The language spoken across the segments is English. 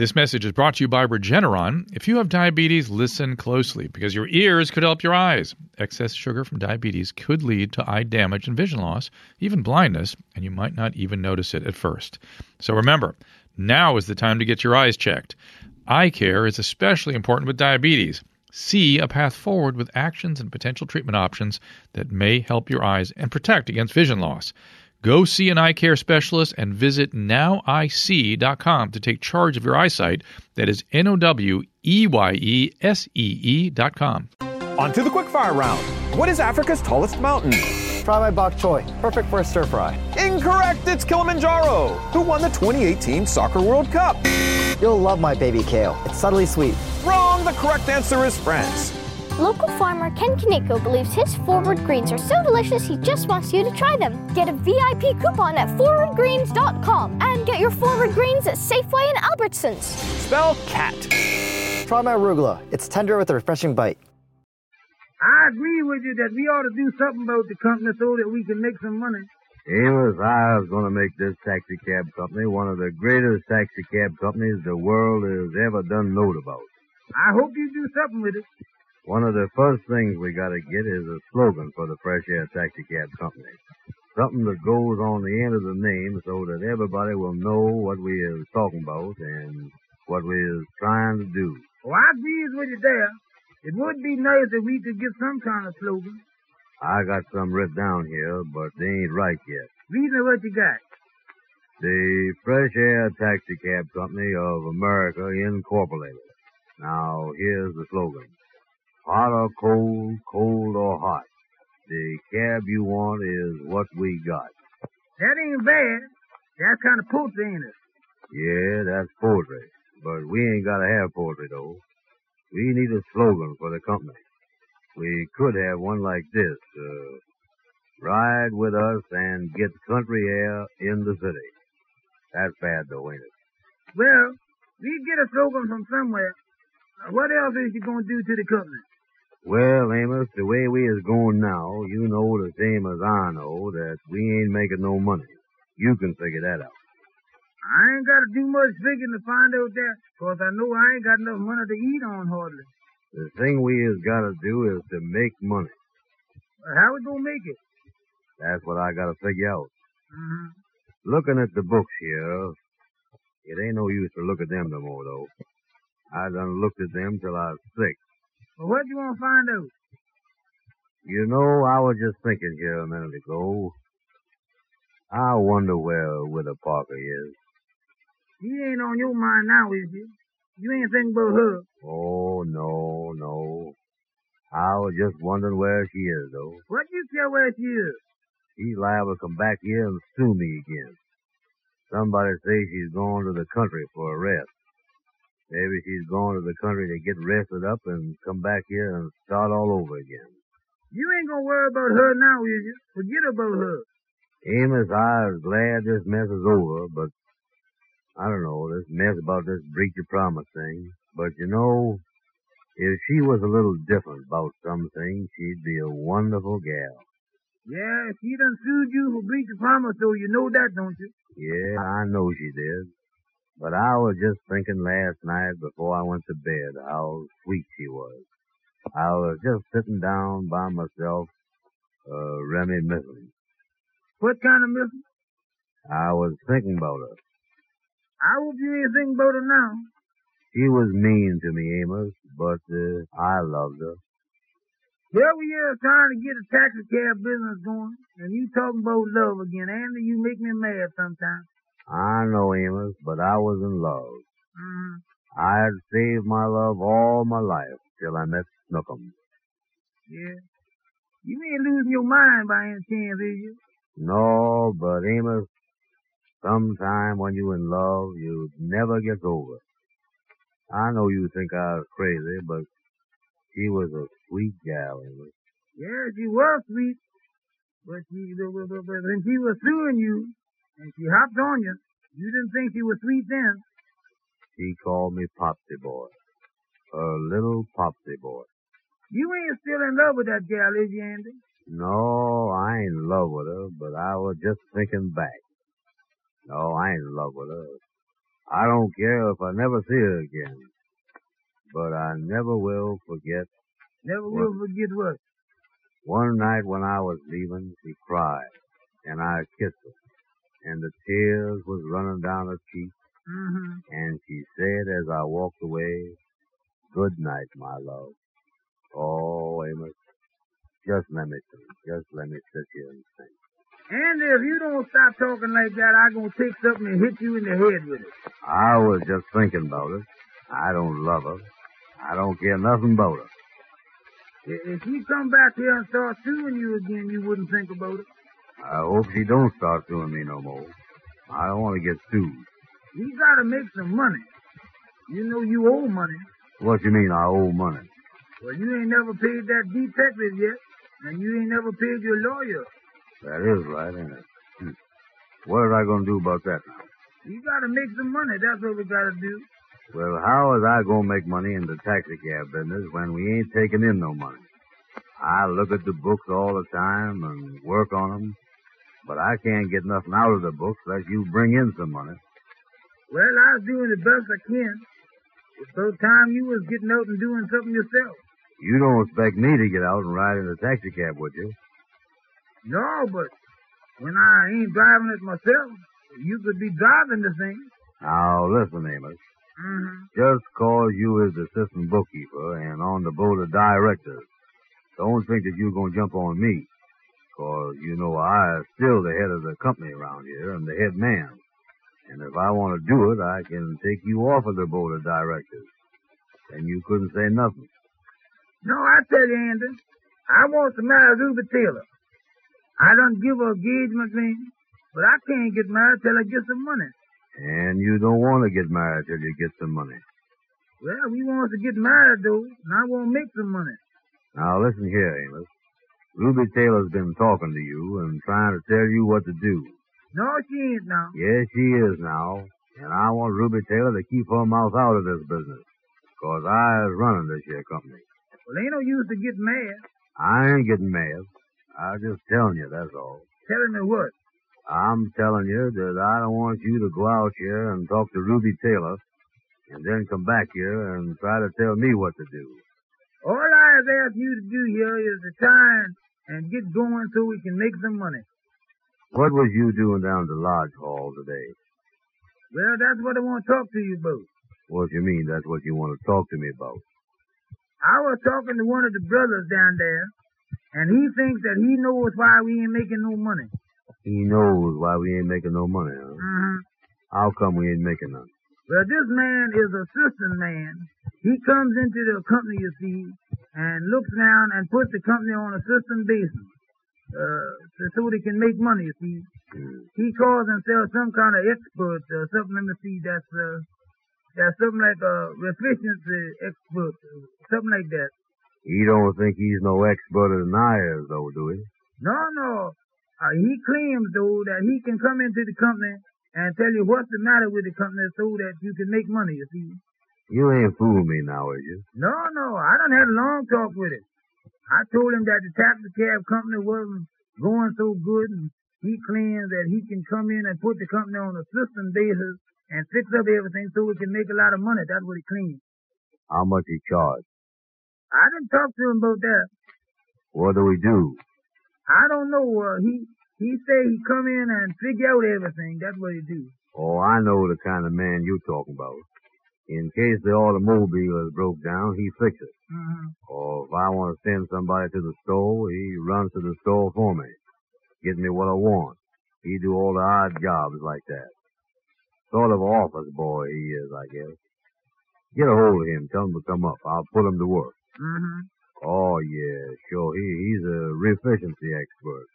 This message is brought to you by Regeneron. If you have diabetes, listen closely because your ears could help your eyes. Excess sugar from diabetes could lead to eye damage and vision loss, even blindness, and you might not even notice it at first. So remember, now is the time to get your eyes checked. Eye care is especially important with diabetes. See a path forward with actions and potential treatment options that may help your eyes and protect against vision loss. Go see an eye care specialist and visit noweyesee.com to take charge of your eyesight. That is N O W E Y E S E E.com. On to the quickfire round. What is Africa's tallest mountain? Try my bok choy. Perfect for a stir fry. Incorrect, it's Kilimanjaro. Who won the 2018 Soccer World Cup? You'll love my baby kale. It's subtly sweet. Wrong, the correct answer is France. Local farmer Ken Kaneko believes his forward greens are so delicious he just wants you to try them. Get a VIP coupon at forwardgreens.com and get your forward greens at Safeway and Albertsons. Spell cat. Try my arugula. It's tender with a refreshing bite. I agree with you that we ought to do something about the company so that we can make some money. Amos, I was going to make this taxi cab company one of the greatest taxi cab companies the world has ever done note about. I hope you do something with it. One of the first things we got to get is a slogan for the Fresh Air Taxi Cab Company. Something that goes on the end of the name so that everybody will know what we is talking about and what we is trying to do. Well, I agree with you there. It would be nice if we could get some kind of slogan. I got some written down here, but they ain't right yet. Read me what you got. The Fresh Air Taxi Cab Company of America Incorporated. Now, here's the slogan. Hot or cold, cold or hot. The cab you want is what we got. That ain't bad. That's kind of poetry, ain't it? Yeah, that's poetry. But we ain't gotta have poetry though. We need a slogan for the company. We could have one like this, uh, ride with us and get country air in the city. That's bad though, ain't it? Well, we get a slogan from somewhere. What else is you gonna do to the company? Well, Amos, the way we is going now, you know the same as I know that we ain't making no money. You can figure that out. I ain't got to do much figuring to find out that, 'cause I know I ain't got enough money to eat on hardly. The thing we is gotta do is to make money. Well, how we gonna make it? That's what I gotta figure out. hmm Looking at the books here, it ain't no use to look at them no more, though. I done looked at them till I was sick. Well, what do you want to find out? You know, I was just thinking here a minute ago. I wonder where Widow Parker is. He ain't on your mind now, is he? You ain't thinking about her. Oh, no, no. I was just wondering where she is, though. What do you care where she is? She's liable to come back here and sue me again. Somebody say she's going to the country for a rest. Maybe she's going to the country to get rested up and come back here and start all over again. You ain't gonna worry about her now, is you? Forget about her. Amos, I was glad this mess is over, but I don't know, this mess about this breach of promise thing. But you know, if she was a little different about some things, she'd be a wonderful gal. Yeah, she done sued you for breach of promise, though. You know that, don't you? Yeah, I know she did. But I was just thinking last night before I went to bed how sweet she was. I was just sitting down by myself, uh, reminiscing. What kind of missing? I was thinking about her. I you ain't thinking about her now. She was mean to me, Amos, but uh, I loved her. Here we are trying to get a taxi cab business going, and you talking about love again. Andy, you make me mad sometimes. I know, Amos, but I was in love. Mm-hmm. I had saved my love all my life till I met Snookum. Yeah. You ain't losing your mind by any chance, is you? No, but Amos, sometime when you're in love, you never get over. it. I know you think I was crazy, but she was a sweet gal, Amos. Yeah, she was sweet. But she, but, but, but, but when she was suing you, and she hopped on you, you didn't think she was sweet then. She called me Popsy Boy. Her little Popsy Boy. You ain't still in love with that gal, is you, Andy? No, I ain't in love with her, but I was just thinking back. No, I ain't in love with her. I don't care if I never see her again. But I never will forget Never will forget what. one night when I was leaving, she cried, and I kissed her, and the tears was running down her cheeks, Mm-hmm. and she said as I walked away, Good night, my love. Oh, Amos, just let me think. Just let me sit here and think. And if you don't stop talking like that, I'm gonna take something and hit you in the head with it. I was just thinking about it. I don't love her. I don't care nothing about her. If she come back here and start suing you again, you wouldn't think about it. I hope she don't start suing me no more. I don't want to get sued. You gotta make some money. You know you owe money. What you mean I owe money? Well, you ain't never paid that detective yet, and you ain't never paid your lawyer. That is right, ain't it? Hmm. What are I going to do about that now? You gotta make some money. That's what we gotta do. Well, how is I going to make money in the taxi cab business when we ain't taking in no money? I look at the books all the time and work on 'em, but I can't get nothing out of the books unless you bring in some money. Well, I was doing the best I can. It's about time you was getting out and doing something yourself. You don't expect me to get out and ride in a taxi cab, would you? No, but when I ain't driving it myself, you could be driving the thing. Now, listen, Amos. Mm-hmm. Just cause you is the assistant bookkeeper and on the board of directors, don't think that you're going to jump on me. Cause, you know, I is still the head of the company around here and the head man. And if I want to do it, I can take you off of the board of directors. And you couldn't say nothing. No, I tell you, Andy, I want to marry Ruby Taylor. I don't give her engagement ring, but I can't get married till I get some money. And you don't want to get married till you get some money. Well, we want to get married though, and I want to make some money. Now listen here, Amos. Ruby Taylor's been talking to you and trying to tell you what to do. No, she ain't now. Yes, she is now. And I want Ruby Taylor to keep her mouth out of this business. Cause I is running this here company. Well, ain't no use to get mad. I ain't getting mad. I'm just telling you, that's all. Telling me what? I'm telling you that I don't want you to go out here and talk to Ruby Taylor and then come back here and try to tell me what to do. All I have asked you to do here is to try and, and get going so we can make some money. What was you doing down the lodge hall today? Well, that's what I want to talk to you about. What do you mean that's what you want to talk to me about? I was talking to one of the brothers down there, and he thinks that he knows why we ain't making no money. He knows why we ain't making no money, huh? Mm-hmm. How come we ain't making none? Well, this man is a assistant man. He comes into the company, you see, and looks down and puts the company on a system basis, uh, so, they can make money, you see. Hmm. He calls himself some kind of expert, uh, something, let me see, that's, uh, that's something like a efficiency expert, something like that. He don't think he's no experter than I is, though, do he? No, no. Uh, he claims, though, that he can come into the company and tell you what's the matter with the company so that you can make money, you see. You ain't fooling me now, is you? No, no, I done had a long talk with him. I told him that the taxi cab company wasn't going so good, and he claims that he can come in and put the company on a system basis and fix up everything so we can make a lot of money. That's what he claims. How much he charge? I didn't talk to him about that. What do we do? I don't know. Uh, he he say he come in and figure out everything. That's what he do. Oh, I know the kind of man you talking about. In case the automobile is broke down, he fixes it. Mm-hmm. Or if I want to send somebody to the store, he runs to the store for me. Get me what I want. He do all the odd jobs like that. Sort of office boy he is, I guess. Get a hold of him. Tell him to come up. I'll put him to work. Mm-hmm. Oh, yeah, sure. He, he's a efficiency expert.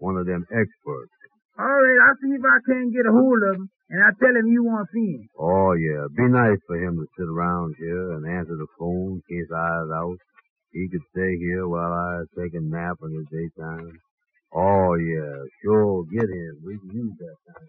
One of them experts. All right, I'll see if I can't get a hold of him, and I'll tell him you want to see him. Oh, yeah. Be nice for him to sit around here and answer the phone in case I was out. He could stay here while I take a nap in the daytime. Oh, yeah. Sure, get him. We can use that time.